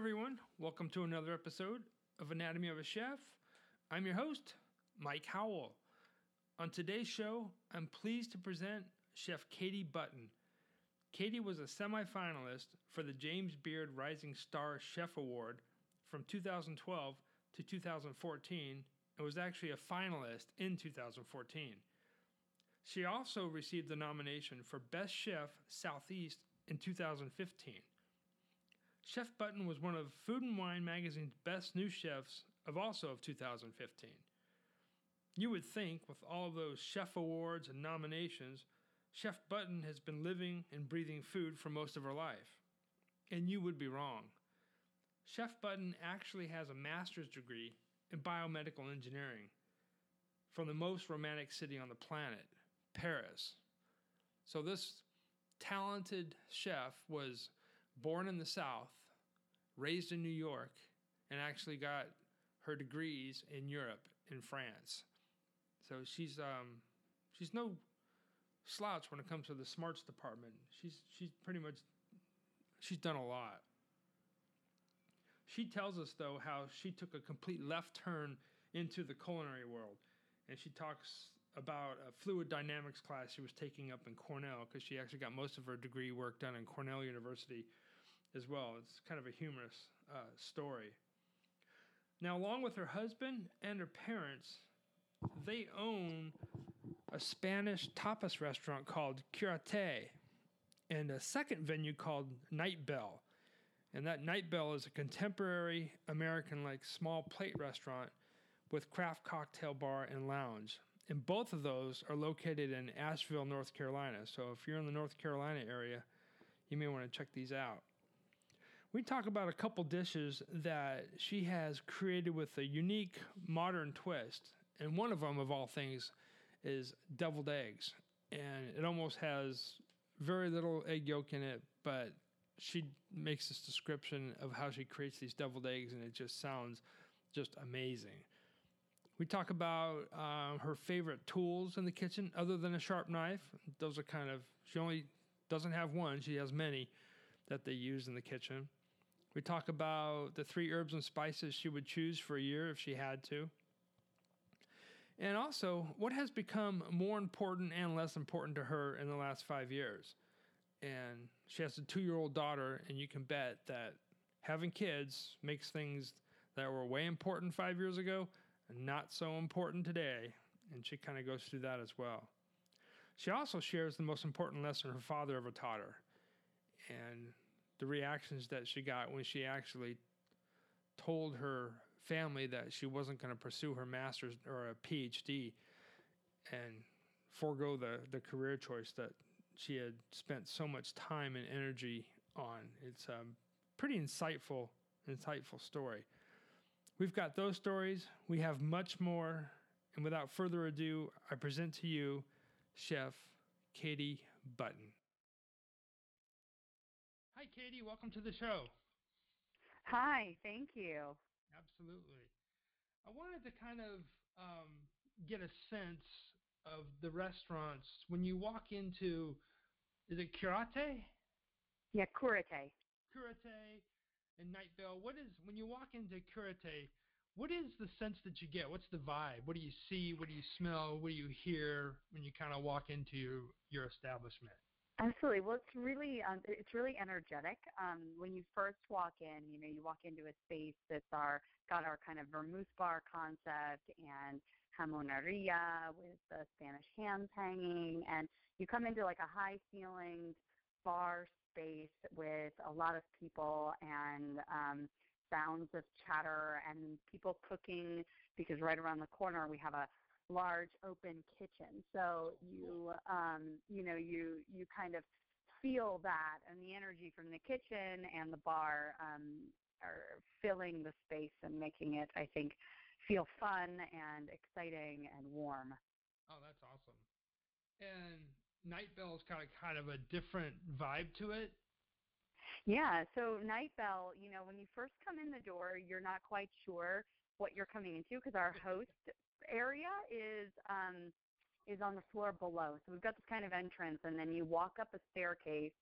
everyone. Welcome to another episode of Anatomy of a Chef. I'm your host, Mike Howell. On today's show, I'm pleased to present Chef Katie Button. Katie was a semifinalist for the James Beard Rising Star Chef Award from 2012 to 2014 and was actually a finalist in 2014. She also received the nomination for Best Chef Southeast in 2015. Chef Button was one of Food and Wine magazine's best new chefs of also of 2015. You would think, with all of those chef awards and nominations, Chef Button has been living and breathing food for most of her life. And you would be wrong. Chef Button actually has a master's degree in biomedical engineering from the most romantic city on the planet, Paris. So, this talented chef was born in the South, raised in New York, and actually got her degrees in Europe, in France. So she's um, she's no slouch when it comes to the smarts department. She's she's pretty much she's done a lot. She tells us though how she took a complete left turn into the culinary world, and she talks about a fluid dynamics class she was taking up in Cornell because she actually got most of her degree work done in Cornell University as well. It's kind of a humorous uh, story. Now, along with her husband and her parents, they own a Spanish tapas restaurant called Curate and a second venue called Night Bell. And that Night Bell is a contemporary American like small plate restaurant with craft cocktail bar and lounge. And both of those are located in Asheville, North Carolina. So if you're in the North Carolina area, you may want to check these out. We talk about a couple dishes that she has created with a unique modern twist and one of them, of all things, is deviled eggs, and it almost has very little egg yolk in it, but she makes this description of how she creates these deviled eggs, and it just sounds just amazing. We talk about uh, her favorite tools in the kitchen, other than a sharp knife. Those are kind of, she only doesn't have one, she has many that they use in the kitchen. We talk about the three herbs and spices she would choose for a year if she had to. And also, what has become more important and less important to her in the last five years? And she has a two year old daughter, and you can bet that having kids makes things that were way important five years ago not so important today. And she kind of goes through that as well. She also shares the most important lesson her father ever taught her and the reactions that she got when she actually told her family that she wasn't going to pursue her master's or a PhD and forego the, the career choice that she had spent so much time and energy on. It's a pretty insightful, insightful story. We've got those stories. We have much more. And without further ado, I present to you Chef Katie Button. Hi, Katie. Welcome to the show. Hi, thank you. Absolutely. I wanted to kind of um, get a sense of the restaurants when you walk into. Is it Curate? Yeah, Curate. Curate and Night Bell. What is when you walk into Curate? What is the sense that you get? What's the vibe? What do you see? What do you smell? What do you hear when you kind of walk into your, your establishment? Absolutely. Well, it's really um, it's really energetic. Um, when you first walk in, you know, you walk into a space that's our got our kind of vermouth bar concept and jamoneria with the Spanish hands hanging, and you come into like a high ceilinged bar space with a lot of people and um, sounds of chatter and people cooking because right around the corner we have a large open kitchen. So you um, you know you you kind of feel that and the energy from the kitchen and the bar um, are filling the space and making it I think feel fun and exciting and warm. Oh, that's awesome. And Night Bell's got a kind of a different vibe to it. Yeah, so Night Bell, you know, when you first come in the door, you're not quite sure what you're coming into because our host area is um, is on the floor below. So we've got this kind of entrance, and then you walk up a staircase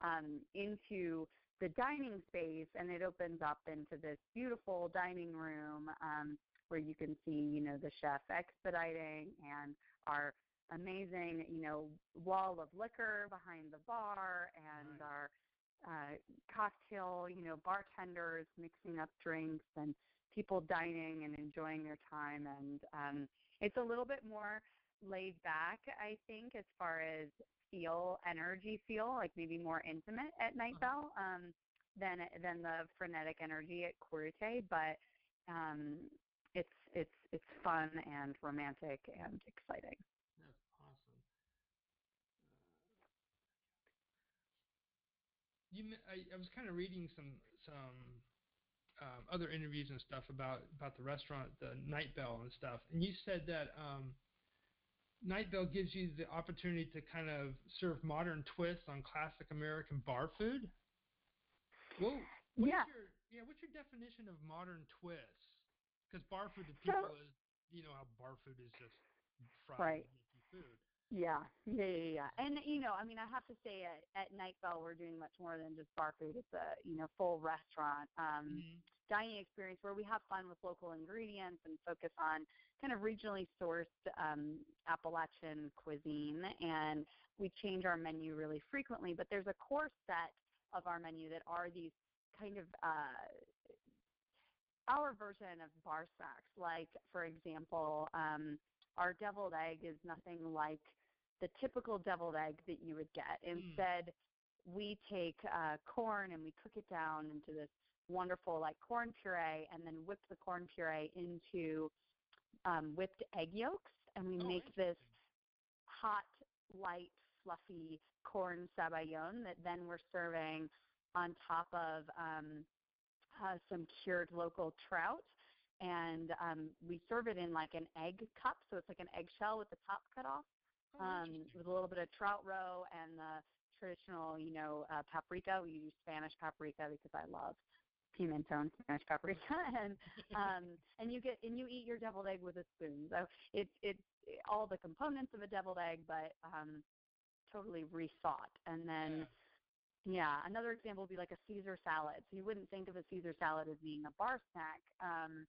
um, into the dining space, and it opens up into this beautiful dining room um, where you can see, you know, the chef expediting and our amazing, you know, wall of liquor behind the bar and Right. our uh, cocktail, you know, bartenders mixing up drinks and people dining and enjoying their time. And um, it's a little bit more laid back, I think, as far as feel, energy feel, like maybe more intimate at Night. Bell um, than than the frenetic energy at Curate. But um, it's it's it's fun and romantic and exciting. That's awesome. You, I, I was kind of reading some some um, other interviews and stuff about about the restaurant, the Night Bell and stuff, and you said that um, Night Bell gives you the opportunity to kind of serve modern twists on classic American bar food. Well, what's Yeah. your yeah? What's your definition of modern twists? Because bar food to So- people is you know how bar food is just fried Right. food. Yeah, yeah, yeah, yeah. And you know, I mean, I have to say, at, at Night Bell, we're doing much more than just bar food. It's a you know full restaurant um, Mhm. dining experience where we have fun with local ingredients and focus on kind of regionally sourced um, Appalachian cuisine. And we change our menu really frequently, but there's a core set of our menu that are these kind of uh, our version of bar snacks. Like, for example, um, our deviled egg is nothing like the typical deviled egg that you would get. Instead, we take uh, corn and we cook it down into this wonderful like corn puree, and then whip the corn puree into um, whipped egg yolks, and we Oh, make this hot, light, fluffy corn sabayon that then we're serving on top of um, uh, some cured local trout. And um, we serve it in like an egg cup, so it's like an eggshell with the top cut off, um, with a little bit of trout roe and the traditional, you know, uh, paprika. We use Spanish paprika because I love pimenton, Spanish paprika, and um, and you get and you eat your deviled egg with a spoon. So it's it's all the components of a deviled egg, but um, totally rethought. And then yeah. another example would be like a Caesar salad. So you wouldn't think of a Caesar salad as being a bar snack. Um,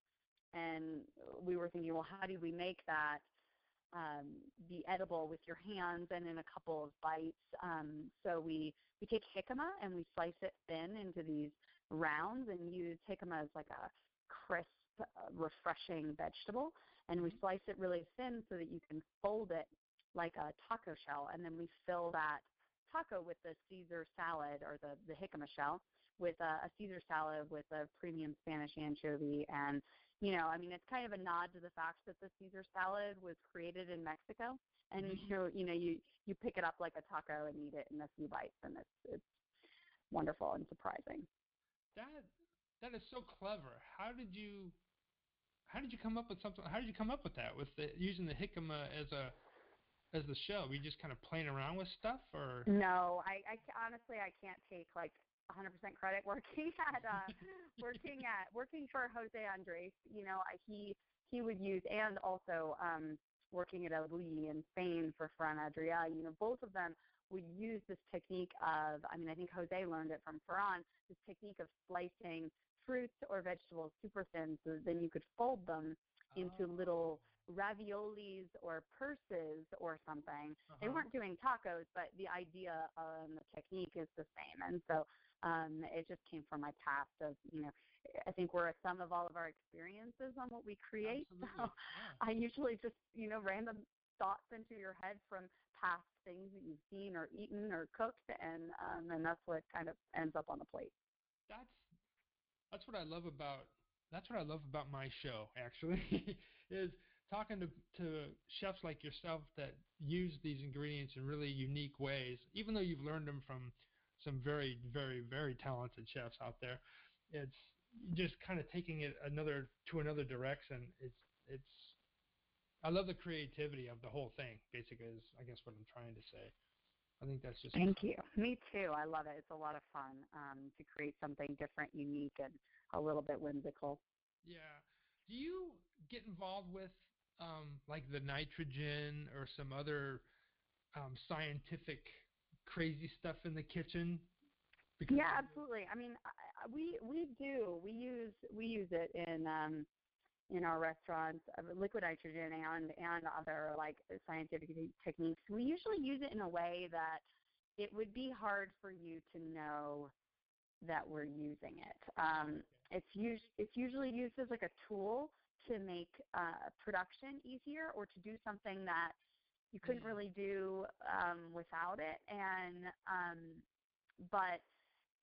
and we were thinking, well, how do we make that um, be edible with your hands and in a couple of bites? Um, so we we take jicama and we slice it thin into these rounds and use jicama as like a crisp, uh, refreshing vegetable. And we Mhm. slice it really thin so that you can fold it like a taco shell, and then we fill that taco with the Caesar salad or the the jicama shell with a, a Caesar salad with a premium Spanish anchovy and you know, I mean, it's kind of a nod to the fact that the Caesar salad was created in Mexico, and Mhm. you know, you know, you you pick it up like a taco and eat it in a few bites, and it's it's wonderful and surprising. That that is so clever. How did you how did you come up with something? How did you come up with that with the using the jicama as a as the shell? Were you just kind of playing around with stuff, or No, I, I honestly I can't take like 100% credit working at uh, working at working for Jose Andres. You know, I, he he would use and also um, working at El Bulli in Spain for Ferran Adrià. You know, both of them would use this technique of. I mean, I think Jose learned it from Ferran. This technique of slicing fruits or vegetables super thin, so that then you could fold them into Oh, little raviolis or purses or something they uh-huh. weren't doing tacos, but the idea and the technique is the same. And so um, it just came from my past of, you know, I think we're a sum of all of our experiences on what we create. Absolutely. So yeah. I usually just, you know, random thoughts into your head from past things that you've seen or eaten or cooked, and um, and that's what kind of ends up on the plate. that's that's what I love about that's what I love about my show actually is talking to to chefs like yourself that use these ingredients in really unique ways even though you've learned them from some very very very talented chefs out there it's just kind of taking it another to another direction it's it's I love the creativity of the whole thing basically is I guess what I'm trying to say I think that's just Thank you. Me too. I love it. It's a lot of fun um, to create something different, unique, and a little bit whimsical. Yeah. Do you get involved with um, like the nitrogen or some other um, scientific crazy stuff in the kitchen Because yeah, absolutely. I mean, I, we we do we use we use it in um, in our restaurants, uh, liquid nitrogen and and other like scientific techniques. We usually use it in a way that it would be hard for you to know that we're using it. Um, it's us- it's usually used as like a tool to make uh, production easier or to do something that you couldn't Mm. really do um, without it, and um, but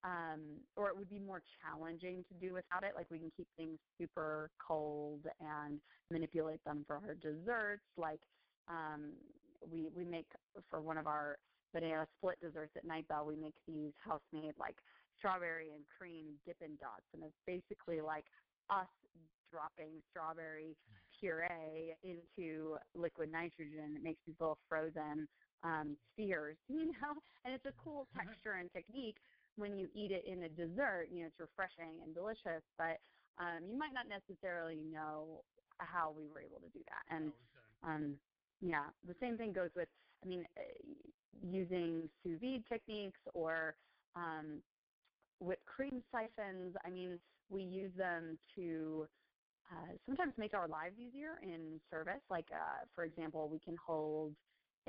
um, or it would be more challenging to do without it. Like we can keep things super cold and manipulate them for our desserts. Like um, we we make for one of our banana split desserts at Night Bell, we make these house made like strawberry and cream Dippin' Dots, and it's basically like us dropping strawberry puree into liquid nitrogen. It makes these little frozen um, spheres, you know, and it's a cool texture and technique when you eat it in a dessert. You know, it's refreshing and delicious, but um, you might not necessarily know how we were able to do that. And um, yeah, the same thing goes with, I mean, uh, using sous vide techniques or um, whipped cream siphons. I mean, we use them to uh, sometimes make our lives easier in service. Like, uh, for example, we can hold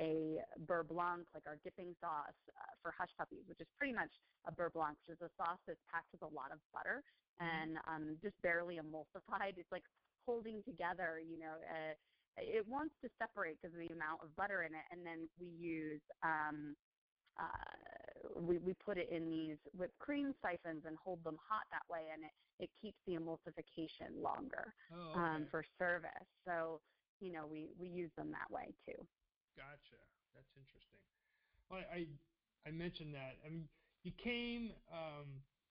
a beurre blanc, like our dipping sauce uh, for hush puppies, which is pretty much a beurre blanc, which is a sauce that's packed with a lot of butter and um, just barely emulsified. It's like holding together, you know, uh, it wants to separate because of the amount of butter in it, and then we use um, uh, we we put it in these whipped cream siphons and hold them hot that way, and it it keeps the emulsification longer Oh, um, for service. So you know we we use them that way too. Gotcha. That's interesting. Well, I I mentioned that. I mean, you came um,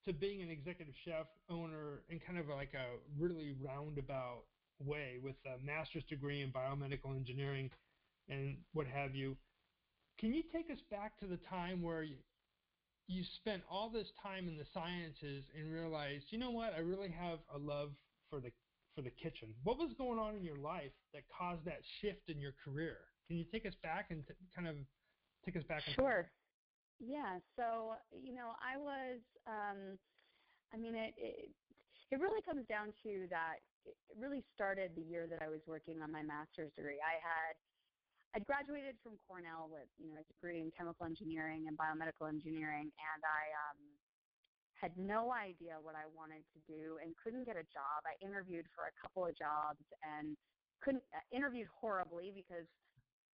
to being an executive chef owner in kind of like a really roundabout way with a master's degree in biomedical engineering and what have you. Can you take us back to the time where you, you spent all this time in the sciences and realized, you know what, I really have a love for the for the kitchen. What was going on in your life that caused that shift in your career? Can you take us back and t- kind of take us back? in time? Sure. Yeah. So you know, I was. Um, I mean, it, it it really comes down to that. It really started the year that I was working on my master's degree. I had I graduated from Cornell with you know a degree in chemical engineering and biomedical engineering, and I um, had no idea what I wanted to do and couldn't get a job. I interviewed for a couple of jobs and couldn't uh, interviewed horribly because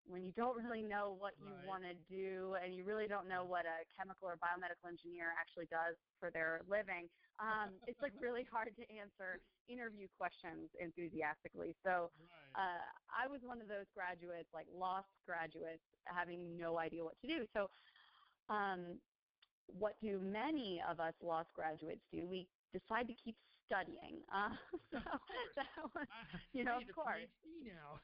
when you don't really know what you Right. want to do and you really don't know what a chemical or biomedical engineer actually does for their living, um, it's like really hard to answer interview questions enthusiastically. So Right. uh, I was one of those graduates, like lost graduates, having no idea what to do. So, um, what do many of us lost graduates do? We decide to keep studying. Uh, so that was, you know, of course. Now.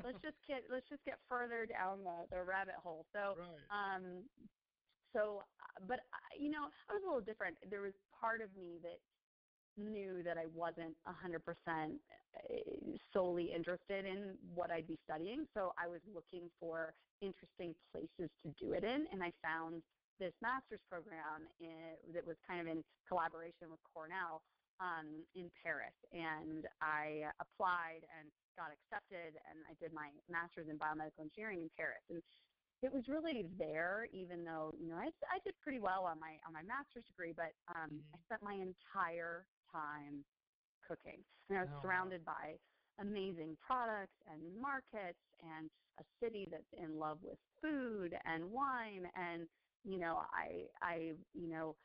let's just get let's just get further down the, the rabbit hole. So, right. um, so, uh, but you know, I was a little different. There was part of me that knew that I wasn't 100% solely interested in what I'd be studying. So I was looking for interesting places to do it in, and I found this master's program in, that was kind of in collaboration with Cornell um, in Paris. And I applied and got accepted, and I did my master's in biomedical engineering in Paris. And it was really there, even though you know I, I did pretty well on my on my master's degree, but um, Mhm. I spent my entire time cooking, and I was Oh, surrounded by amazing products and markets and a city that's in love with food and wine and you know I I you know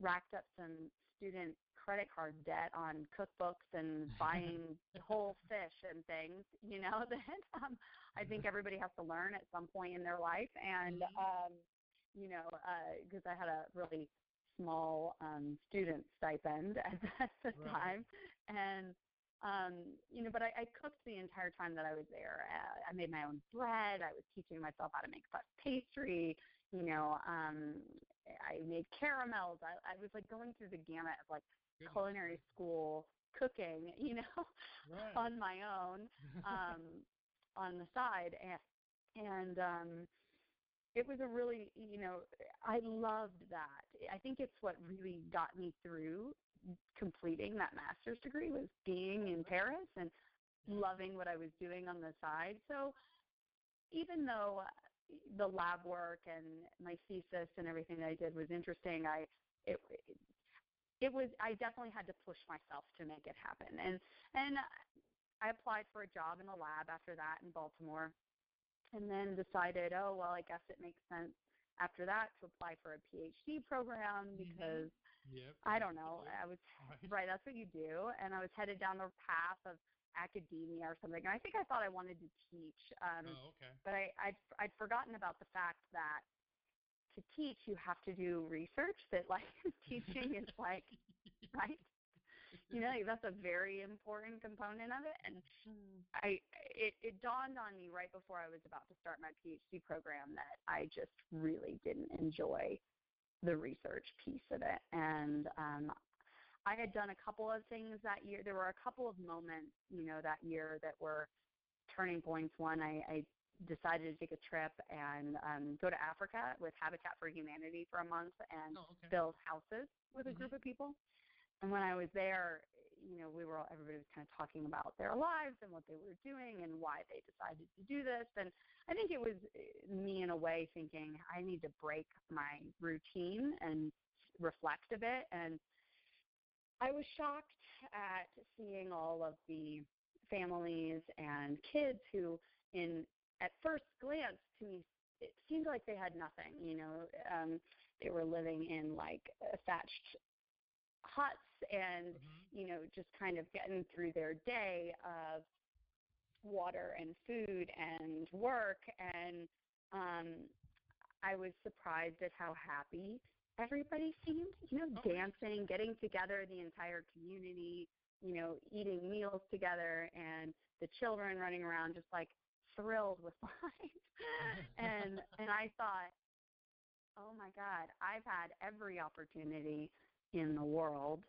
racked up some student credit card debt on cookbooks and buying whole fish and things you know that um I think everybody has to learn at some point in their life. And Mhm. um you know because I had a really small um student stipend at, at the Right. time. And um you know but I, I cooked the entire time that I was there. Uh, I made my own bread. I was teaching myself how to make puff pastry. You know um I made caramels. I, I was like going through the gamut of like Goodness. culinary school cooking you know Right. on my own um on the side and and um it was a really you know i loved that I think it's what really got me through completing that master's degree was being in Paris and loving what I was doing on the side. So even though the lab work and my thesis and everything that I did was interesting, I it it was I definitely had to push myself to make it happen. And and I applied for a job in the lab after that in Baltimore and then decided, oh well, I guess it makes sense after that to apply for a PhD program Mm-hmm. because Yep. I don't know. Yep. I was Right. right. That's what you do, and I was headed down the path of academia or something. And I think I thought I wanted to teach, um, Oh, okay. but I I'd, I'd forgotten about the fact that to teach you have to do research. That like teaching is like right. You know, that's a very important component of it, and I it, it dawned on me right before I was about to start my PhD program that I just really didn't enjoy the research piece of it. And um, I had done a couple of things that year. There were a couple of moments, you know, that year that were turning points. One, I, I decided to take a trip and um, go to Africa with Habitat for Humanity for a month and Oh, okay. build houses with a Mhm. group of people. And when I was there, you know, we were all, everybody was kind of talking about their lives and what they were doing and why they decided to do this. And I think it was uh, me in a way thinking I need to break my routine and reflect a bit. And I was shocked at seeing all of the families and kids who, in at first glance, to me, it seemed like they had nothing. You know, um, they were living in like uh, thatched huts and Mhm. you know just kind of getting through their day of water and food and work and um I was surprised at how happy everybody seemed, you know, Oh. dancing, getting together the entire community, you know, eating meals together and the children running around just like thrilled with life. and and I thought, "Oh my god, I've had every opportunity in the world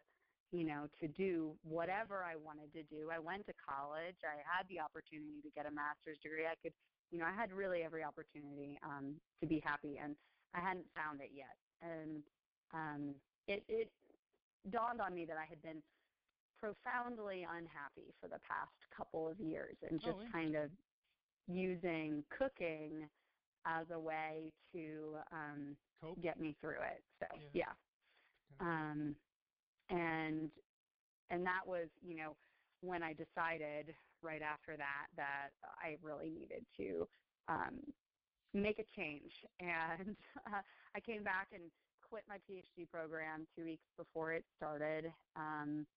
you know, to do whatever I wanted to do. I went to college. I had the opportunity to get a master's degree. I could, you know, I had really every opportunity um, to be happy, and I hadn't found it yet. And um, it, it dawned on me that I had been profoundly unhappy for the past couple of years, and Oh, just kind of using cooking as a way to um, Cope. get me through it. So Yeah. yeah. Um, and and that was you know when I decided right after that that I really needed to um, make a change, and uh, I came back and quit my PhD program two weeks before it started, um,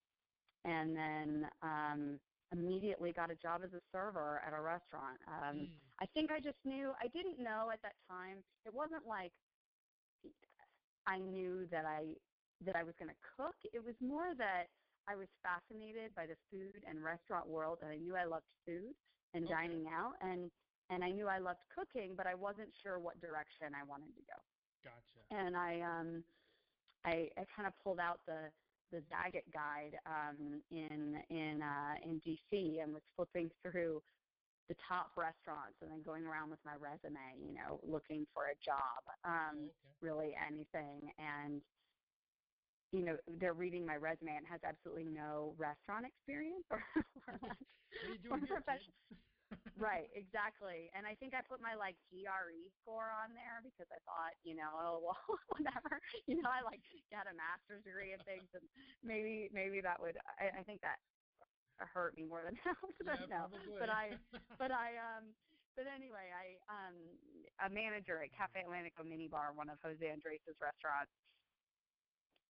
and then um, immediately got a job as a server at a restaurant. Um, Mm. I think I just knew I didn't know at that time. It wasn't like I knew that I that I was going to cook. It was more that I was fascinated by the food and restaurant world, and I knew I loved food and Okay. dining out, and and I knew I loved cooking, but I wasn't sure what direction I wanted to go. Gotcha. And I um I I kind of pulled out the the Zagat guide um, in in uh, in DC and was flipping through the top restaurants and then going around with my resume, you know, looking for a job. Um, Oh, okay. really anything and you know they're reading my resume and has absolutely no restaurant experience or, or, What are you or doing here, profession- kid? Right exactly and i think i put my like gre score on there because i thought you know oh well whatever you know i like got a master's degree and things and maybe maybe that would i, I think that hurt me more than helped yeah, but no probably. but i but I um but anyway, I um a manager at Cafe Atlantico Mini Bar, one of Jose Andres' restaurants.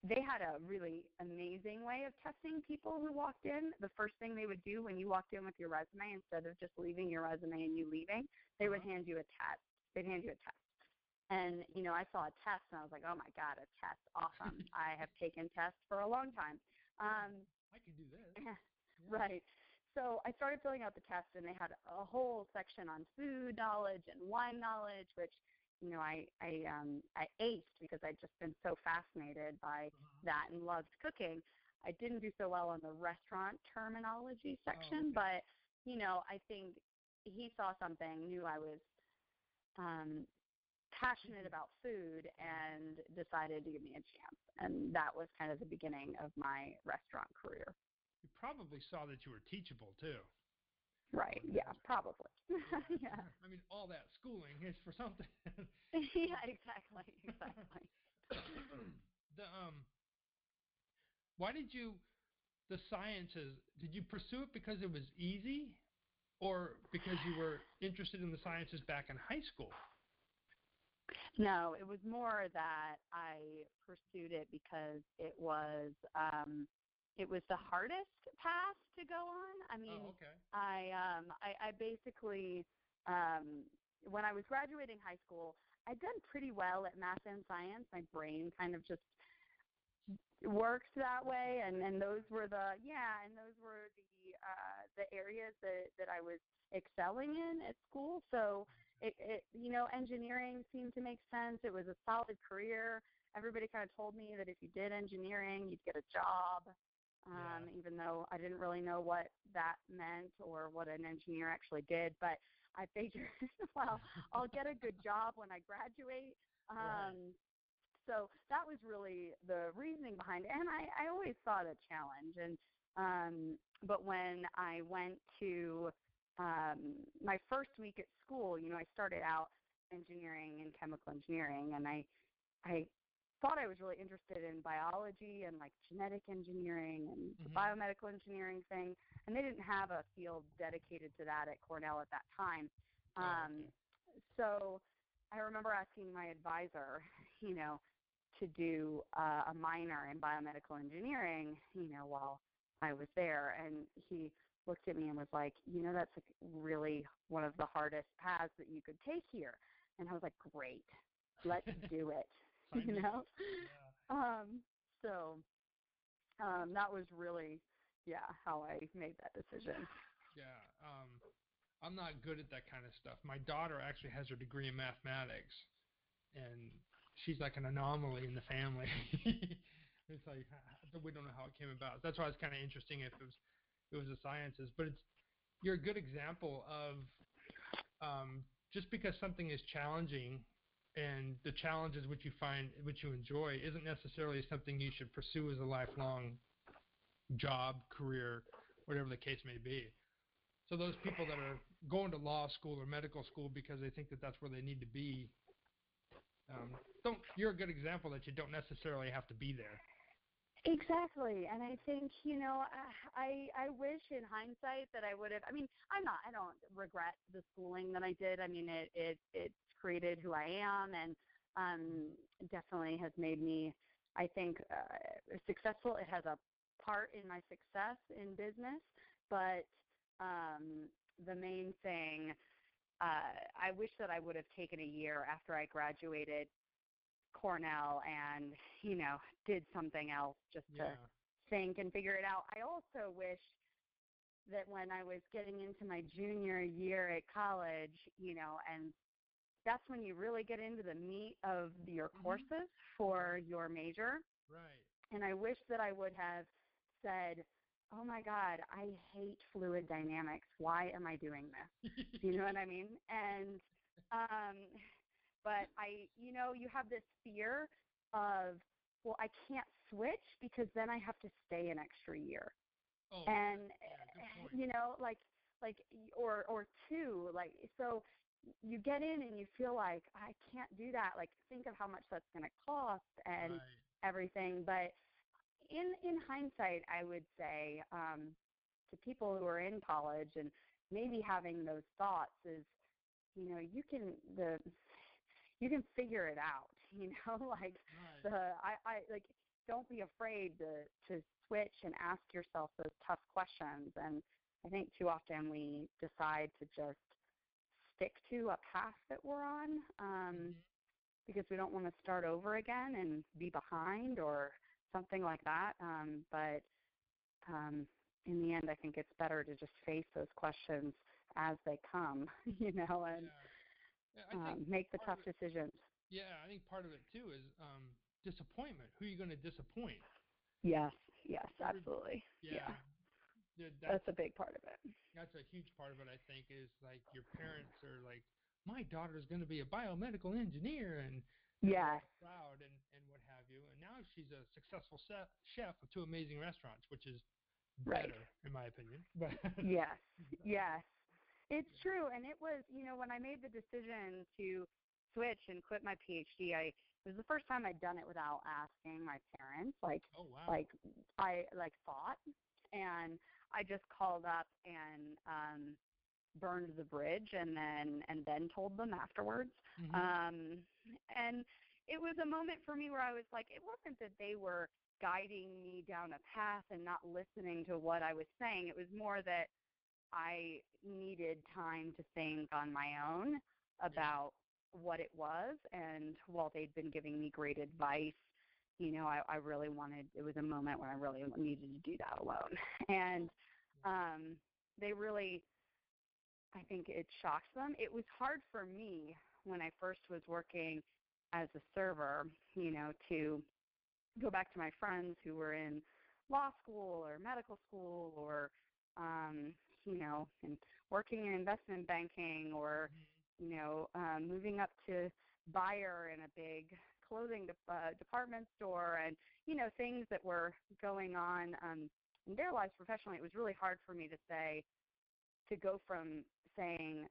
They had a really amazing way of testing people who walked in. The first thing they would do when you walked in with your resume, instead of just leaving your resume and you leaving, they would Uh-huh. hand you a test. They'd hand you a test. And you know, I saw a test and I was like, "Oh my god, a test! Awesome! I have taken tests for a long time." Um, I can do this. Yeah. Right. So I started filling out the test, and they had a whole section on food knowledge and wine knowledge, which you know I I um I aced because I'd just been so fascinated by Uh-huh. that and loved cooking. I didn't do so well on the restaurant terminology section, okay. but you know I think he saw something, knew I was um passionate about food and decided to give me a chance. And that was kind of the beginning of my restaurant career. You probably saw that you were teachable too. Right. Yeah, probably. yeah. I mean, all that schooling is for something. yeah, exactly. Exactly. the um why did you the sciences did you pursue it because it was easy or because you were interested in the sciences back in high school? No, it was more that I pursued it because it was um it was the hardest path to go on. I mean, oh, okay. I um I, I basically um when I was graduating high school, I'd done pretty well at math and science. My brain kind of just worked that way and and those were the yeah, and those were the uh the areas that that I was excelling in at school. So it, it you know, engineering seemed to make sense. It was a solid career. Everybody kind of told me that if you did engineering, you'd get a job um, Yeah. even though I didn't really know what that meant or what an engineer actually did. But I figured, well, I'll get a good job when I graduate. Um, Right. So that was really the reasoning behind it, and I, I always saw it a challenge. And um, but when I went to um, my first week at school, you know, I started out engineering and chemical engineering, and I I thought I was really interested in biology and like genetic engineering and the Mhm. biomedical engineering thing, and they didn't have a field dedicated to that at Cornell at that time. Oh, Um, okay. So I remember asking my advisor, you know, to do uh, a minor in biomedical engineering, you know, while I was there, and he looked at me and was like, you know, that's like really one of the hardest paths that you could take here. And I was like, great, let's do it. You know. Yeah. Um, so um, that was really, yeah, how I made that decision. Yeah. Um, I'm not good at that kind of stuff. My daughter actually has her degree in mathematics, and she's like an anomaly in the family. it's like we don't know how it came about. That's why it's kind of interesting if it was it was the sciences. But it's you're a good example of um, just because something is challenging and the challenges which you find which you enjoy isn't necessarily something you should pursue as a lifelong job, career, whatever the case may be. So those people that are going to law school or medical school because they think that that's where they need to be, um, don't. You're a good example that you don't necessarily have to be there. Exactly, and I think you know, I I wish in hindsight that I would have. I mean, I'm not. I don't regret the schooling that I did. I mean, it it it's created who I am, and um, definitely has made me, I think, uh, successful. It has a part in my success in business, but um, the main thing, uh, I wish that I would have taken a year after I graduated Cornell and you know did something else just to Yeah. think and figure it out. I also wish that when I was getting into my junior year at college, you know, and that's when you really get into the meat of your Mhm. courses for your major. Right. And I wish that I would have said, "Oh my God, I hate fluid dynamics. Why am I doing this?" you know what I mean? And um but I you know, you have this fear of well, I can't switch because then I have to stay an extra year. oh. and yeah, you know, like like or or two, like so you get in and you feel like I can't do that. Like think of how much that's going to cost and right. everything. But in in hindsight, I would say um, to people who are in college and maybe having those thoughts is, you know, you can the you can figure it out. You know, like Right. the I, I like don't be afraid to to switch and ask yourself those tough questions. And I think too often we decide to just stick to a path that we're on. Um, Mhm. because we don't want to start over again and be behind or something like that. Um, but um, in the end, I think it's better to just face those questions as they come, you know, and yeah. Yeah, um, make the tough it- decisions. Yeah, I think part of it too is um, disappointment. Who are you going to disappoint? Yes, yes, absolutely. Yeah. That's that's a big part of it. that's a huge part of it. I think is like your parents are like my daughter's going to be a biomedical engineer and Yes. proud and, and what have you. And now she's a successful chef, chef of two amazing restaurants, which is Right. better in my opinion. But Yes. Yes. It's true. And it was, you know, when I made the decision to switch and quit my PhD, I it was the first time I'd done it without asking my parents. Like oh wow. like I like thought and I just called up and um burned the bridge and then and then told them afterwards. Mhm. Um and it was a moment for me where I was like it wasn't that they were guiding me down a path and not listening to what I was saying. It was more that I needed time to think on my own about what it was and while they'd been giving me great advice you know I, I really wanted it was a moment where i really needed to do that alone. And um they really i think it shocked them. It was hard for me when i first was working as a server you know to go back to my friends who were in law school or medical school or um you know and working in investment banking or you know, um, moving up to buyer in a big clothing de- uh, department store, and you know, things that were going on um, in their lives professionally. It was really hard for me to say, to go from saying,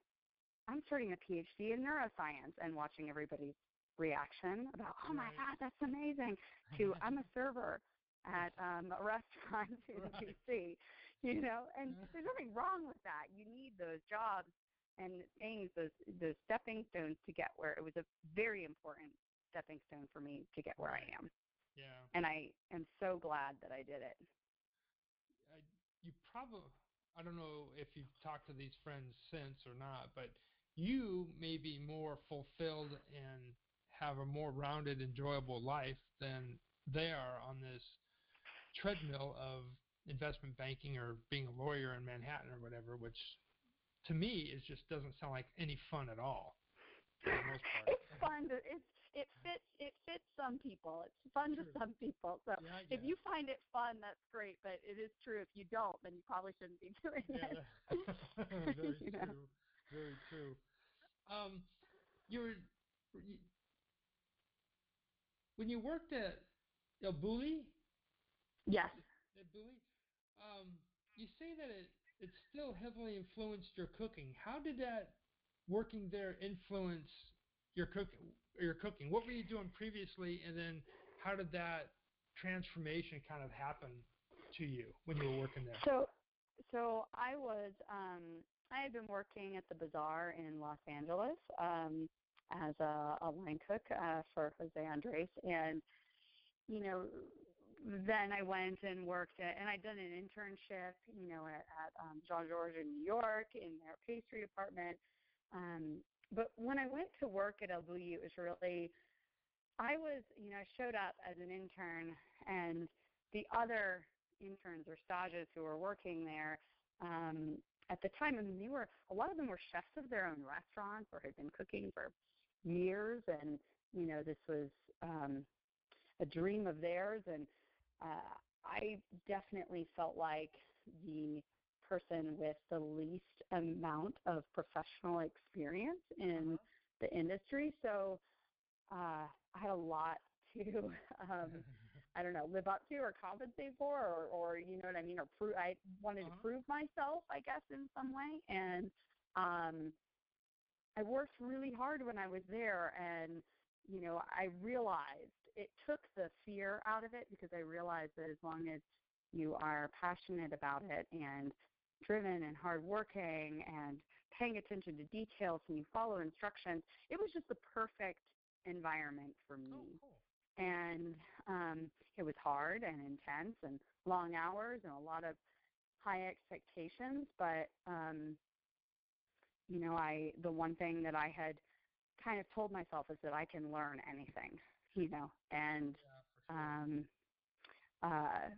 I'm starting a PhD in neuroscience and watching everybody's reaction about, oh my. God, that's amazing, to I'm a server at um, a restaurant in Right. DC, you know, and there's nothing wrong with that. You need those jobs and things, those those stepping stones to get where it was a very important stepping stone for me to get where I am. yeah. And I am so glad that I did it. I, you probably I don't know if you've talked to these friends since or not, but you may be more fulfilled and have a more rounded, enjoyable life than they are on this treadmill of investment banking or being a lawyer in Manhattan or whatever, which to me is just doesn't sound like any fun at all. For the most part. It's fun to it it some people. It's fun True. to some people. So Yeah, if you find it fun, that's great. But it is true if you don't, then you probably shouldn't be doing Yeah, it. very You know? true. Very true. Um, you were you, when you worked at El Bulli, Yes. at Bulli, um, you say that it it still heavily influenced your cooking. How did that working there influence your cooking? Your cooking. What were you doing previously, and then how did that transformation kind of happen to you when you were working there? So, so I was um, I had been working at the Bazaar in Los Angeles um, as a, a line cook uh, for Jose Andres, and you know, then I went and worked at, and I'd done an internship, you know, at, at um, Jean Georges in New York in their pastry department. Um, but when I went to work at Bulli, it was really, I was, you know, I showed up as an intern, and the other interns or stages who were working there um, at the time, I mean, they were a lot of them were chefs of their own restaurants or had been cooking for years, and you know, this was um, a dream of theirs, and uh, I definitely felt like the person with the least amount of professional experience in the industry. So uh, I had a lot to um, I don't know, live up to or compensate for or or you know what I mean or prove I wanted Uh-huh. to prove myself, I guess in some way and um I worked really hard when I was there and you know, I realized it took the fear out of it because I realized that as long as you are passionate about it and driven and hardworking and paying attention to details and you follow instructions, it was just the perfect environment for me oh, cool. and um it was hard and intense and long hours and a lot of high expectations but um you know i the one thing that i had kind of told myself is that i can learn anything you know and Yeah, sure. um uh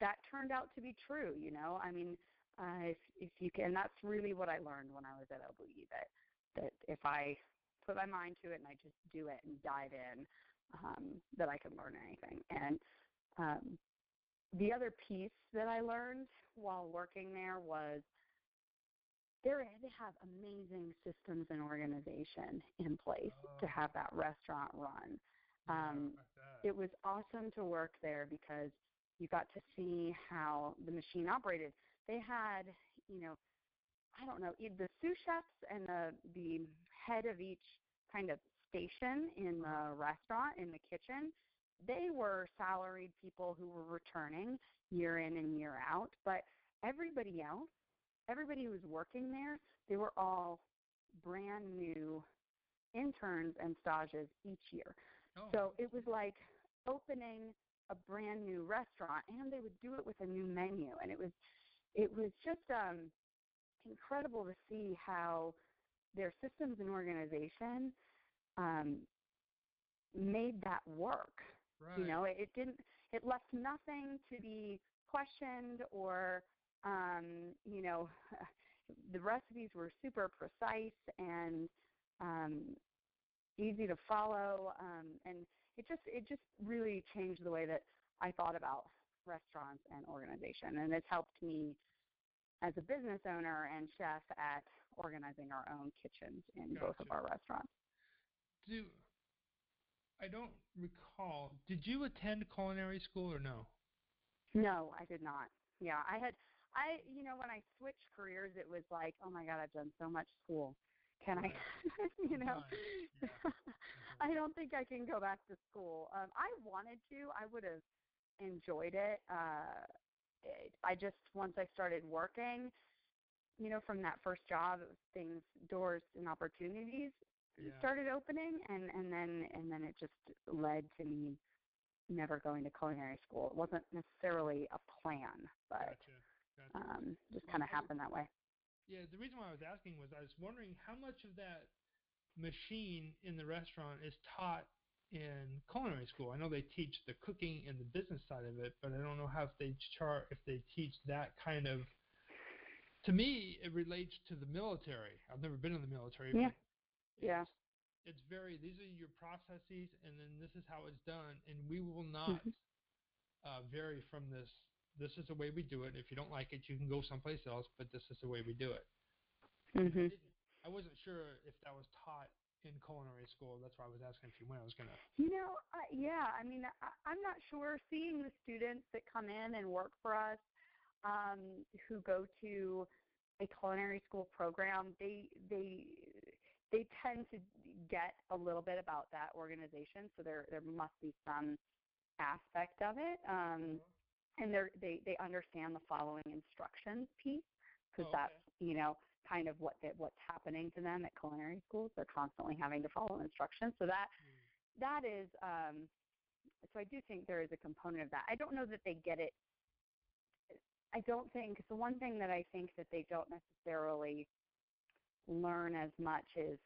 that turned out to be true you know i mean uh if if you can that's really what i learned when i was at Bulli that that if i put my mind to it and i just do it and dive in um that i can learn anything and um the other piece that i learned while working there was they had to have amazing systems and organization in place to have that restaurant run. Um, it was awesome to work there because you got to see how the machine operated. They had, you know, I don't know, the sous chefs and the the head of each kind of station in the uh-huh. restaurant in the kitchen. They were salaried people who were returning year in and year out, but everybody else, everybody who was working there, they were all brand new interns and stages each year. Oh. So it was like opening a brand new restaurant and they would do it with a new menu and it was it was just um incredible to see how their systems and organization um made that work right. you know it, it didn't it left nothing to be questioned or um you know the recipes were super precise and um easy to follow um and it just it just really changed the way that I thought about restaurants and organization and it's helped me as a business owner and chef at organizing our own kitchens in both of our restaurants. Do I don't recall. Did you attend culinary school or no? No, I did not. Yeah, I had I you know when I switched careers it was like, "Oh my god, I've done so much school. Can I you know Right. Yeah. I don't think I can go back to school. Um I wanted to. I would have enjoyed it. Uh it, I just once I started working, you know, from that first job, it was things doors and opportunities Yeah. started opening and and then and then it just led to me never going to culinary school. It wasn't necessarily a plan, but Gotcha. Gotcha. um just kind of happened that way. Yeah, the reason why I was asking was I was wondering how much of that machine in the restaurant is taught in culinary school. I know they teach the cooking and the business side of it, but I don't know how if they chart if they teach that kind of. To me, it relates to the military. I've never been in the military. Yeah. But Yeah. It's, very. These are your processes, and then this is how it's done, and we will not Mhm. uh, vary from this. This is the way we do it. If you don't like it, you can go someplace else, but this is the way we do it. I, Mhm. didn't, I wasn't sure if that was taught in culinary school. That's why I was asking if you went. I was gonna. You know, uh, yeah. I mean, I, I'm not sure. Seeing the students that come in and work for us, um, who go to a culinary school program, they they they tend to get a little bit about that organization. So there there must be some aspect of it, um, and they they they understand the following instructions piece because Oh, okay. that's you know kind of what they, what's happening to them at culinary schools. They're constantly having to follow instructions. So that that is um so I do think there is a component of that. I don't know that they get it I don't think the one thing that I think that they don't necessarily learn as much is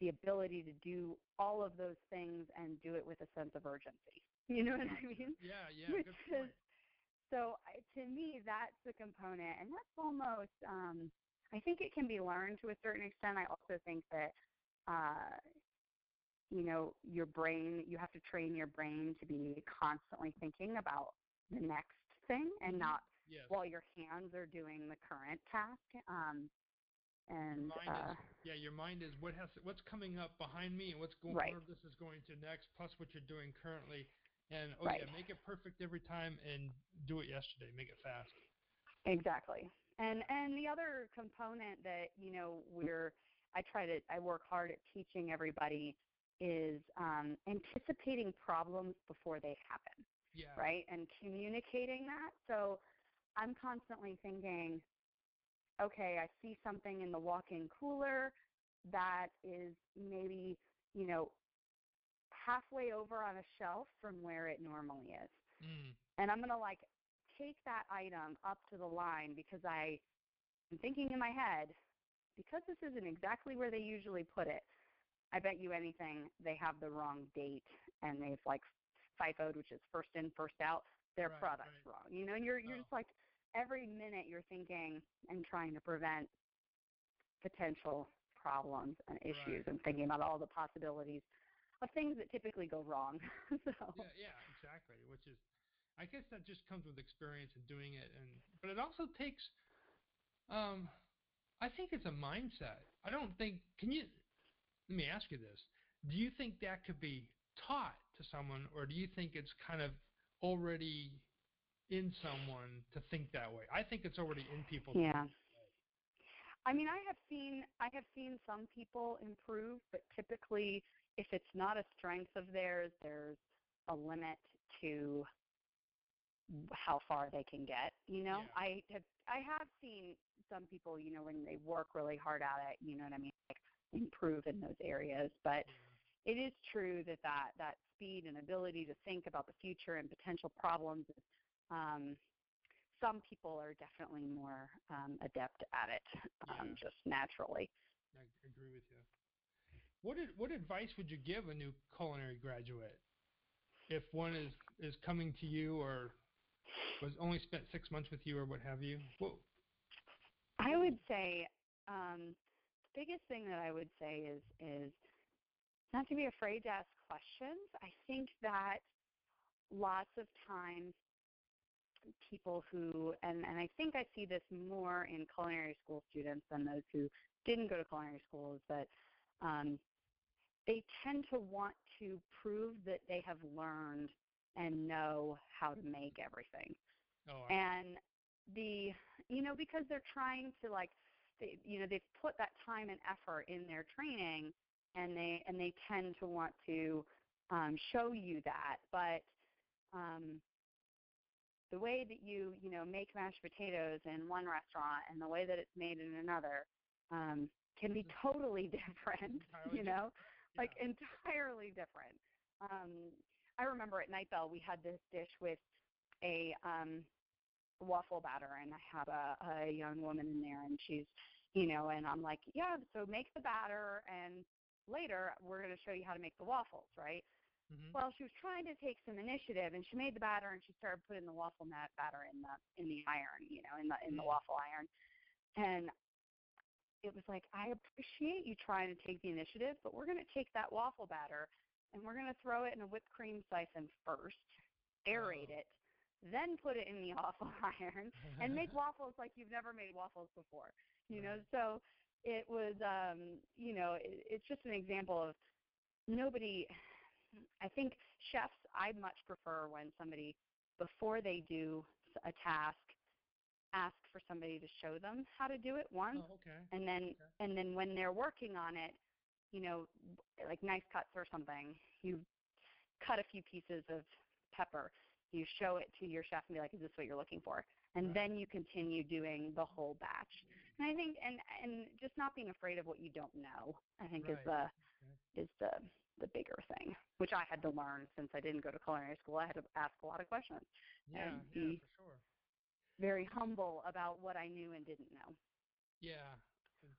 the ability to do all of those things and do it with a sense of urgency. You know what I mean? Yeah, yeah, Which good point. is- So I- to me, that's a component, and that's almost. Um, I think it can be learned to a certain extent. I also think that, uh, you know, your brain. You have to train your brain to be constantly thinking about the next thing, and Mhm. not Yes. while your hands are doing the current task. Um, and mind uh, is, yeah, your mind is what has what's coming up behind me and what's going Right. where this is going to next, plus what you're doing currently. And oh Right. yeah, make it perfect every time and do it yesterday. Make it fast. Exactly. And and the other component that, you know, we're I try to I work hard at teaching everybody is um, anticipating problems before they happen, Yeah. right? And communicating that. So I'm constantly thinking, okay, I see something in the walk-in cooler that is maybe, you know, halfway over on a shelf from where it normally is Mm. and I'm gonna like take that item up to the line because I am thinking in my head because this isn't exactly where they usually put it. I bet you anything they have the wrong date and they've like FIFO'd, which is first in, first out. Their Right, product's right. wrong. You know, and you're you're Oh. just like every minute you're thinking and trying to prevent potential problems and issues Right. and thinking about all the possibilities of things that typically go wrong. so Yeah, yeah, exactly. Which is, I guess that just comes with experience and doing it, and but it also takes, um, I think it's a mindset. I don't think. Can you? Let me ask you this: Do you think that could be taught to someone, or do you think it's kind of already in someone to think that way? I think it's already in people. Yeah. I mean, I have seen I have seen some people improve, but typically, if it's not a strength of theirs, there's a limit to how far they can get. You know, Yeah. I have I have seen some people, you know, when they work really hard at it, you know what I mean, like improve in those areas. But it is true that that that speed and ability to think about the future and potential problems. Um, some people are definitely more um, adept at it, um, Yeah. just naturally. I agree with you. What did, what advice would you give a new culinary graduate if one is is coming to you or was only spent six months with you or what have you? What, I would say um, the biggest thing that I would say is is not to be afraid to ask questions. I think that lots of times people who and, and I think I see this more in culinary school students than those who didn't go to culinary school is that um, they tend to want to prove that they have learned and know how to make everything. Oh, and the you know because they're trying to like they, you know they've put that time and effort in their training and they and they tend to want to um, show you that. But um, the way that you you know make mashed potatoes in one restaurant and the way that it's made in another um, can be totally different Entirely you know yeah. like entirely different. Um, I remember at Nightbell we had this dish with a um, waffle batter, and I had a, a young woman in there, and she's, you know, and I'm like, yeah, so make the batter, and later we're going to show you how to make the waffles, right? Mhm. Well, she was trying to take some initiative, and she made the batter, and she started putting the waffle mat batter in the in the iron, you know, in the in the Mm. waffle iron, and it was like I appreciate you trying to take the initiative, but we're going to take that waffle batter and we're going to throw it in a whipped cream siphon first, aerate Oh. it, then put it in the waffle iron, and make waffles like you've never made waffles before. You know, so it was, um, you know, it, it's just an example of nobody. I think chefs. I much prefer when somebody before they do a task ask for somebody to show them how to do it once Oh, okay. and then Okay. and then when they're working on it you know like knife cuts or something you cut a few pieces of pepper you show it to your chef and be like is this what you're looking for? And Right. then you continue doing the whole batch. And i think and and just not being afraid of what you don't know i think is Right. the is the the bigger thing which i had to learn since i didn't go to culinary school. I had to ask a lot of questions Yeah, and yeah, be- for sure. very humble about what i knew and didn't know. Yeah,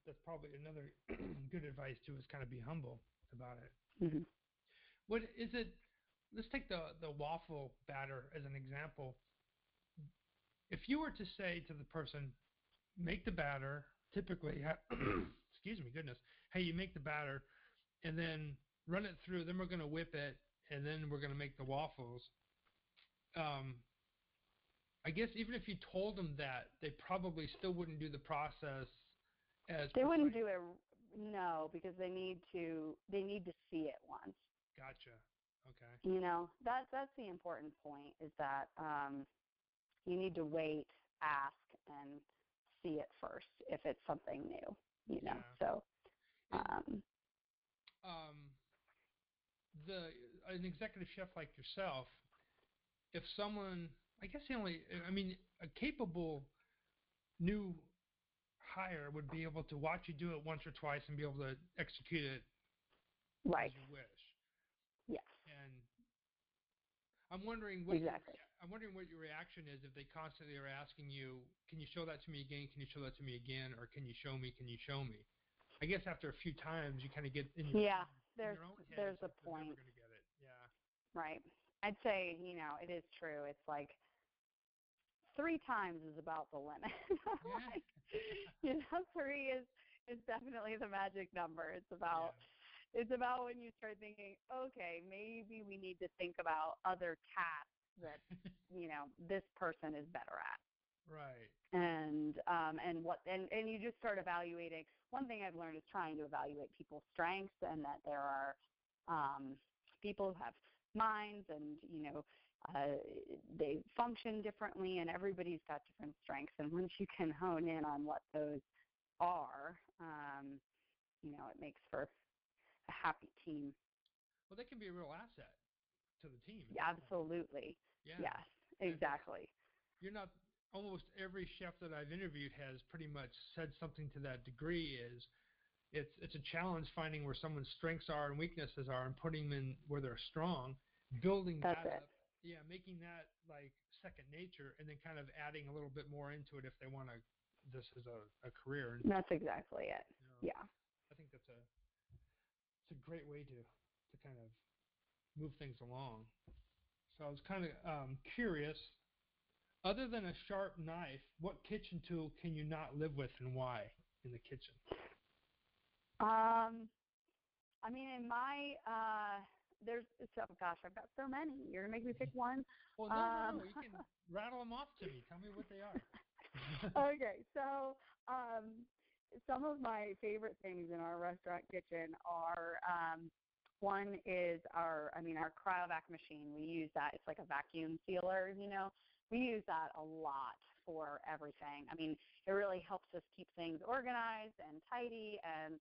that's probably another good advice too. Is kind of be humble about it. hmm What is it? Let's take the the waffle batter as an example. If you were to say to the person, make the batter, typically, ha- excuse me, goodness, hey, you make the batter, and then run it through. Then we're going to whip it, and then we're going to make the waffles. Um, I guess even if you told them that, they probably still wouldn't do the process as They wouldn't do it no because they need to they need to see it once. Gotcha. Okay. You know that's that's the important point is that um, you need to wait, ask, and see it first if it's something new. You know, Yeah. so um, um, the an executive chef like yourself, if someone, I guess the only, I mean, a capable new hire would be able to watch you do it once or twice and be able to execute it right, as you wish. yes, And I'm wondering what your- I'm wondering what your reaction is if they constantly are asking you, "Can you show that to me again? Can you show that to me again? Or can you show me? Can you show me?" I guess after a few times, you kind of get in your yeah. There's your own head, there's a never point. gonna get it. Yeah. Right. I'd say, you know, it is true. It's like three times is about the limit. like, you know, three is is definitely the magic number. It's about it's about when you start thinking, okay, maybe we need to think about other tasks that, you know, this person is better at. Right. and um and what and and you just start evaluating one thing i've learned is trying to evaluate people's strengths and that there are um people who have minds and you know uh they function differently and everybody's got different strengths and once you can hone in on what those are um you know it makes for a happy team Well, they can be a real asset to the team. yeah, absolutely Yeah. yes exactly You're not. Almost every chef that I've interviewed has pretty much said something to that degree. Is it's it's a challenge finding where someone's strengths are and weaknesses are and putting them in where they're strong, building That's that it. up. Yeah, making that like second nature, and then kind of adding a little bit more into it if they want to. This is a, a career. That's exactly it you know, yeah I think that's a it's a great way to to kind of move things along. So I was kind of um, curious. Other than a sharp knife, what kitchen tool can you not live with, and why in the kitchen? Um, I mean, in my uh, there's so gosh, I've got so many. You're gonna make me pick one. Well, no, no, no. Um, You can rattle them off to me. Tell me what they are. okay, so um, some of my favorite things in our restaurant kitchen are um, one is our, I mean, our cryovac machine. We use that. It's like a vacuum sealer, you know. We use that a lot for everything. I mean, it really helps us keep things organized and tidy and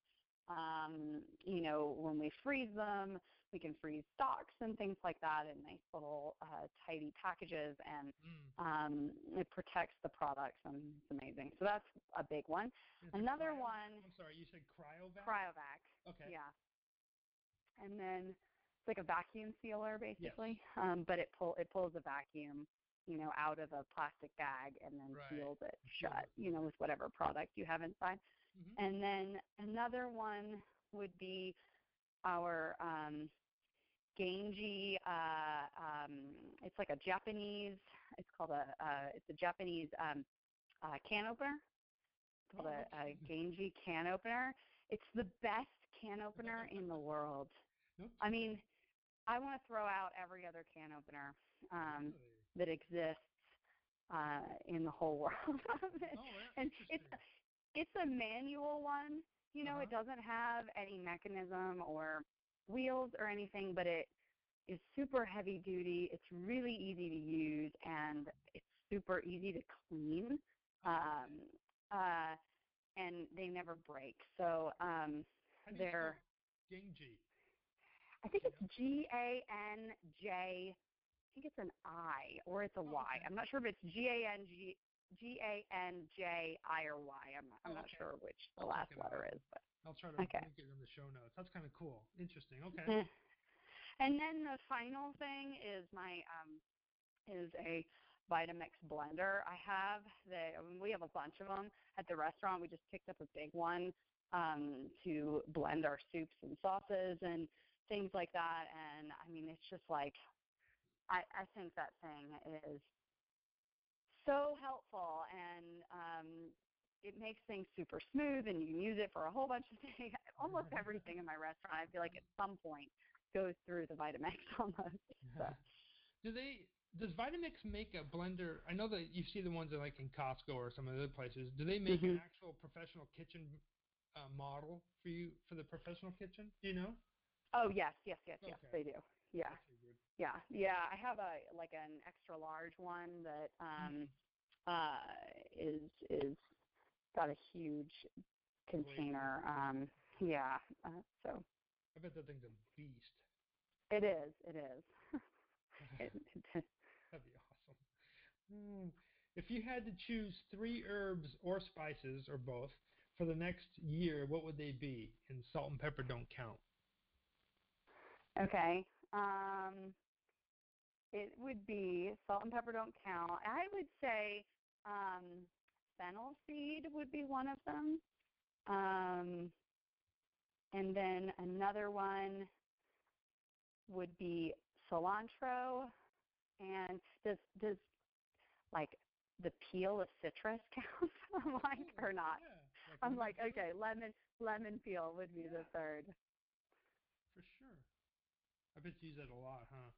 um, you know, when we freeze them, we can freeze stocks and things like that in nice little uh, tidy packages and Mm. um, it protects the products and it's amazing. So that's a big one. Is Another cryo- one, I'm sorry, you said cryovac. cryovac. Okay. Yeah. And then it's like a vacuum sealer basically, um, but it pull it pulls a vacuum, you know, out of a plastic bag and then Right. seals it shut, you know, with whatever product you have inside. Mhm. And then another one would be our um, Genji. Uh, um, it's like a Japanese. It's called a. Uh, it's a Japanese um, uh, can opener. It's called a, a. Genji can opener. It's the best can opener in the world. I mean, I want to throw out every other can opener um, that exists uh, in the whole world. Oh, and it's it's a manual one. You know, it Uh-huh. doesn't have any mechanism or wheels or anything, but it is super heavy duty. It's really easy to use and it's super easy to clean. Um, uh, and they never break. So um, How do you they're spell I think it's G A N J. I think it's an I or it's a Oh, Y. okay. I'm not sure if it's G A N G G A N J I or Y. I'm not, I'm not okay. sure which the I'll last check it out. letter is, but I'll try to Okay. link it in the show notes. That's kind of cool. Interesting. Okay. And then the final thing is my um is a Vitamix blender. I have the I mean, we have a bunch of them at the restaurant. We just picked up a big one um to blend our soups and sauces and things like that and I mean it's just like I I think that thing is so helpful and um it makes things super smooth and you can use it for a whole bunch of things. Almost everything in my restaurant I feel like at some point goes through the Vitamix almost. So. Do they? Does Vitamix make a blender? I know that you see the ones that like in Costco or some of the other places. Do they make an Mhm. actual professional kitchen uh, model for you for the professional kitchen? Do you know? Oh yes, yes, yes, yes, they do. Yeah. Yeah, yeah. I have a like an extra large one that um uh is is got a huge container. Um yeah. Uh, so I bet that thing's a beast. it is, it is. it, it, That'd be awesome. Mm. If you had to choose three herbs or spices or both for the next year, what would they be? And salt and pepper don't count. Okay. Um, it would be salt and pepper don't count. I would say um, fennel seed would be one of them. Um, and then another one would be cilantro. And does does like the peel of citrus count? I'm like or not? Yeah, I'm like peel? okay, lemon lemon peel would be the third. For sure. I bet you use that a lot, huh?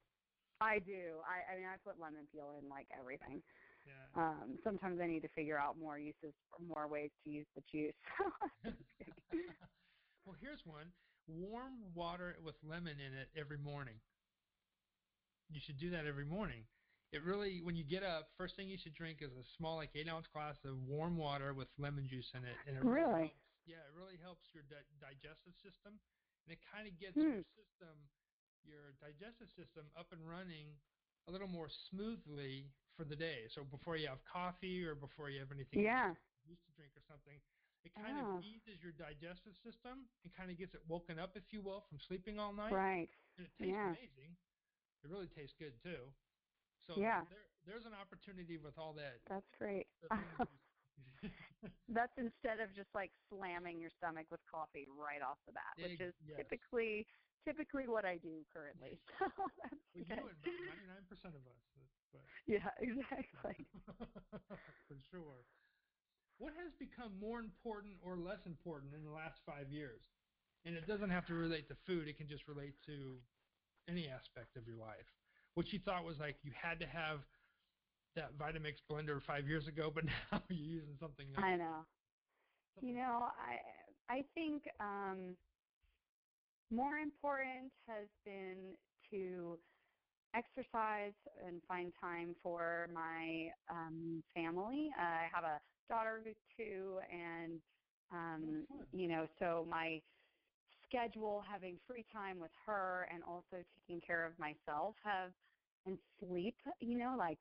I do. I, I mean, I put lemon peel in like everything. Yeah. Um, sometimes I need to figure out more uses, more ways to use the juice. well, here's one: warm water with lemon in it every morning. You should do that every morning. It really, when you get up, first thing you should drink is a small, like eight ounce glass of warm water with lemon juice in it, and it really, really? helps, yeah, it really helps your di- digestive system, and it kind of gets Hmm. your system, your digestive system, up and running a little more smoothly for the day. So before you have coffee or before you have anything Yeah. you used to drink or something, it kind Oh. of eases your digestive system and kind of gets it woken up, if you will, from sleeping all night. Right. And it tastes Yeah. amazing. It really tastes good too. So Yeah. there, there's an opportunity with all that. That's great. the things you- That's instead of just like slamming your stomach with coffee right off the bat, which is yes. typically typically what I do currently. So that's well, good. you and 99% of us. But Yeah, exactly. for sure. What has become more important or less important in the last five years? And it doesn't have to relate to food. It can just relate to any aspect of your life. What you thought was like you had to have that Vitamix blender five years ago, but now you're using something else. I know. Something- You know, I I think um, more important has been to exercise and find time for my um, family. Uh, I have a daughter who's two, and um, Oh, you know, so my schedule, having free time with her, and also taking care of myself, have and sleep. You know, like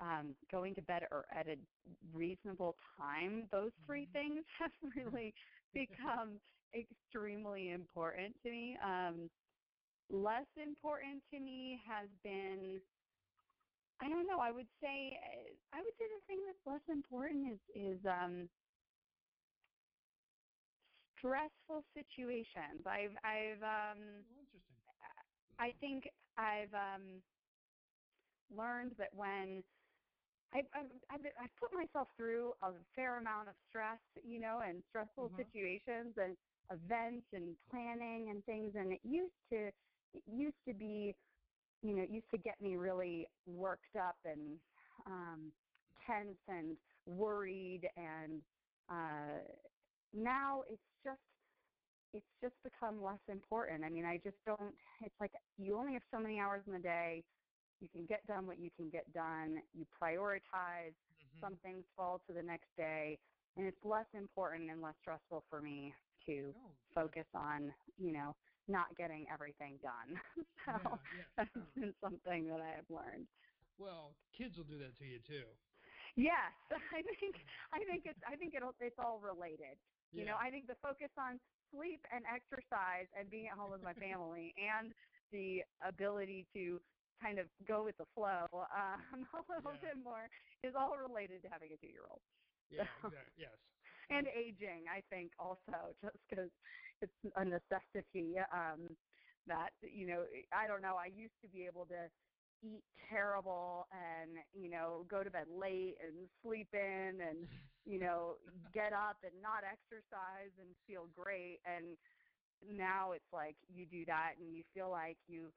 um, going to bed or at a reasonable time, those 3 Mhm. things have really become extremely important to me. Um, less important to me has been, I don't know. I would say, uh, I would say the thing that's less important is is um, stressful situations. I've I've um, Oh, interesting. I think I've um, learned that when I've, I've, I've, I've put myself through a fair amount of stress, you know, and stressful Mhm. situations and events and planning and things, and it used to it used to be, you know, it used to get me really worked up and um, tense and worried, and uh, now it's just it's just become less important. I mean, I just don't. It's like you only have so many hours in the day. You can get done what you can get done. You prioritize. Mhm. Some things fall to the next day, and it's less important and less stressful for me to Oh, focus on, you know, not getting everything done. so Yeah, yeah, that's been something that I have learned. Well, kids will do that to you too. Yes, I think I think it's I think it'll it's all related. You know, I think the focus on sleep and exercise and being at home with my family and the ability to kind of go with the flow um, a little Yeah. bit more is all related to having a two year old. yeah, so- exactly. Yes. And aging, I think, also, just because it's a necessity um, that, you know, I don't know, I used to be able to eat terrible and, you know, go to bed late and sleep in and you know, get up and not exercise and feel great. And now it's like you do that and you feel like you,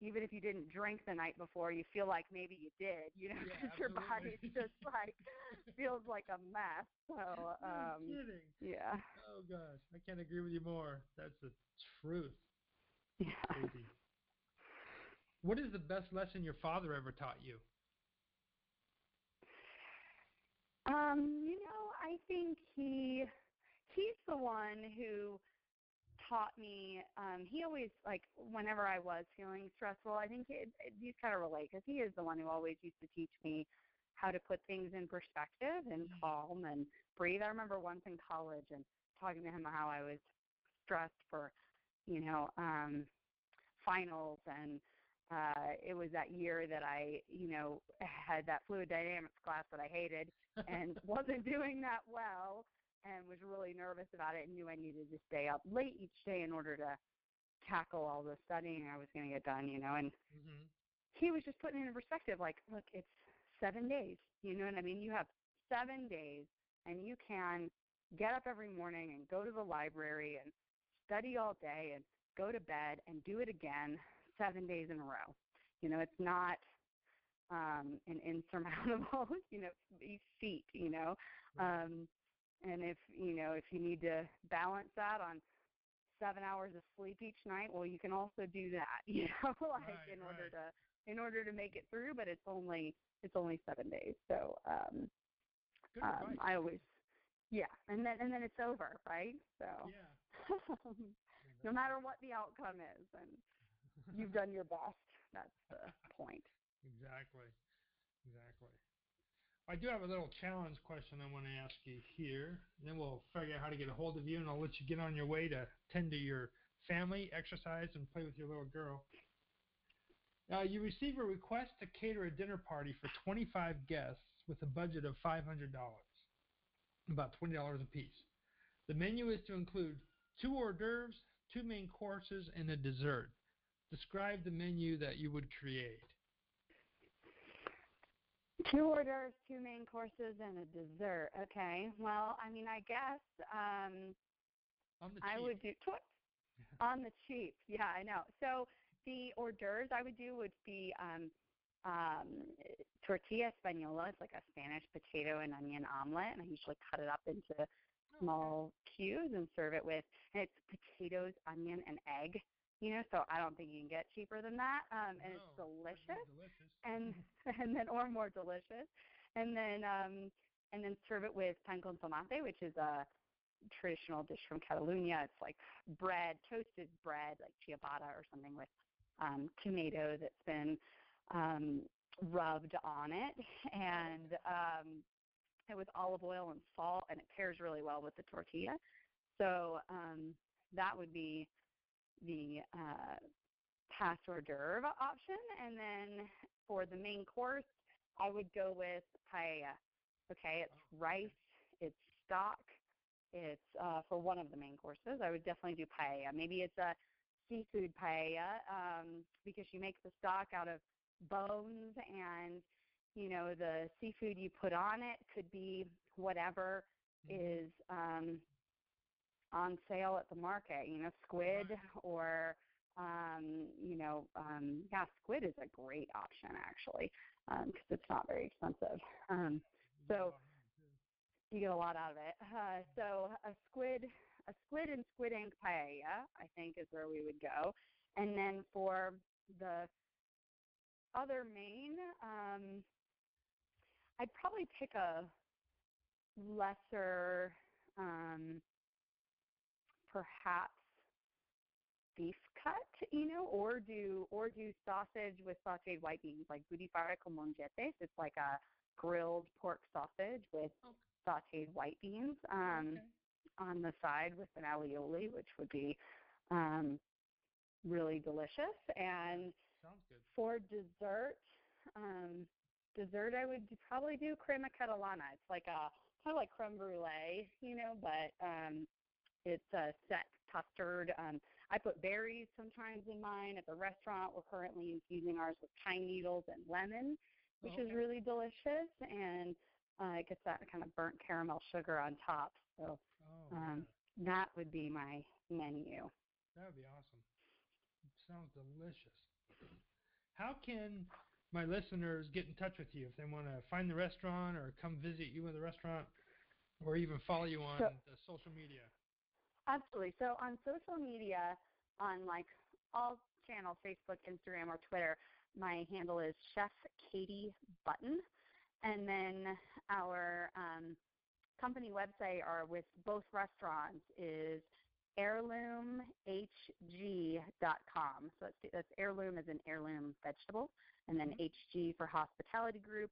even if you didn't drink the night before, you feel like maybe you did, you know, Yeah, because your body just like feels like a mess. So, no um, kidding. yeah. Oh gosh, I can't agree with you more. That's the truth. Yeah. Crazy. What is the best lesson your father ever taught you? Um, you know, I think he he's the one who taught me um he always like whenever I was feeling stressful, I think it, it, these kind of relate because he is the one who always used to teach me how to put things in perspective and Mhm. calm and breathe. I remember once in college and talking to him how I was stressed for, you know, um finals and uh it was that year that I, you know, had that fluid dynamics class that I hated and wasn't doing that well and was really nervous about it and knew I needed to stay up late each day in order to tackle all the studying I was going to get done, you know, and hmm he was just putting it in perspective like, look, it's 7 days. You know what I mean? You have 7 days and you can get up every morning and go to the library and study all day and go to bed and do it again 7 days in a row. You know, it's not um, and insurmountable, you know, feat, you know. Um, and if you know if you need to balance that on seven hours of sleep each night, well, you can also do that, you know, like Right, in order right. to in order to make it through. But it's only it's only seven days, so um, Good um, advice. I always yeah, and then and then it's over, right? So yeah. no matter what the outcome is, and you've done your best. That's the point. Exactly. Exactly. I do have a little challenge question I want to ask you here. Then we'll figure out how to get a hold of you, and I'll let you get on your way to tend to your family, exercise, and play with your little girl. Uh, you receive a request to cater a dinner party for 25 guests with a budget of $500, about $20 a piece. The menu is to include two hors d'oeuvres, two main courses, and a dessert. Describe the menu that you would create. Two orders, two main courses, and a dessert. Okay. Well, I mean, I guess um, On the I would do tw- on the cheap. Yeah, I know. So the hors d'oeuvres I would do would be um, um, tortilla española. It's like a Spanish potato and onion omelet, and I usually cut it up into small cubes and serve it with. And it's potatoes, onion, and egg. You know, so I don't think you can get cheaper than that. Um, and it's No, that'd delicious delicious. and and then or more delicious and then um and then serve it with pan con tomate which is a traditional dish from Catalunya it's like bread toasted bread like ciabatta or something with um tomato that's been um rubbed on it and um and with olive oil and salt and it pairs really well with the tortilla so um that would be the uh past hors d'oeuvre option and then for the main course, I would go with paella. Okay, it's Oh, rice, it's stock, it's uh, for one of the main courses. I would definitely do paella. Maybe it's a seafood paella um, because you make the stock out of bones, and you know the seafood you put on it could be whatever Mhm. is um, on sale at the market. You know, squid or um, you know, um, yeah, squid is a great option actually because it's not very expensive. Um, so- get a lot of money, too. you get a lot out of it. Uh, so a squid, a squid and squid ink paella, I think, is where we would go. And then for the other main, um, I'd probably pick a lesser, um, perhaps beef cut, you know, or do or do sausage with sautéed white beans, like butifarra con mongetes. It's like a grilled pork sausage with Okay. sautéed white beans um, Okay. on the side with an alioli, which would be um, really delicious. And Sounds good. for dessert, um, dessert I would probably do crema catalana. It's like a kind of like creme brulee, you know, but um, it's a set custard. Um, I put berries sometimes in mine. At the restaurant, we're currently infusing ours with pine needles and lemon, which is really delicious, and uh, it gets that kind of burnt caramel sugar on top. So Oh, um, that would be my menu. that would be awesome. Sounds delicious. How can my listeners get in touch with you if they want to find the restaurant or come visit you in the restaurant or even follow you on So- the social media? Absolutely. So on social media, on like all channels, Facebook, Instagram, or Twitter, my handle is Chef Katie Button. And then our um, company website, or with both restaurants, is heirloomhg.com. So that's, that's heirloom as an heirloom vegetable, and then HG for hospitality group.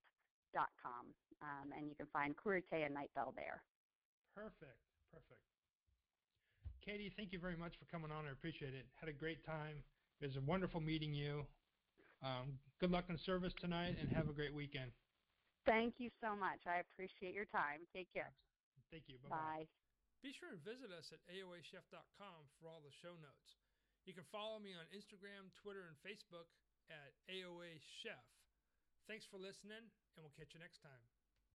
Dot com, um, and you can find Curate and Nightbell there. Perfect. Perfect. Katie, thank you very much for coming on. I appreciate it. Had a great time. It was a wonderful meeting you. Um, good luck in service tonight and have a great weekend. Thank you so much. I appreciate your time. Take care. Thank you. Bye-bye. Bye. Be sure and visit us at aoachef.com for all the show notes. You can follow me on Instagram, Twitter, and Facebook at AOA Chef. Thanks for listening, and we'll catch you next time.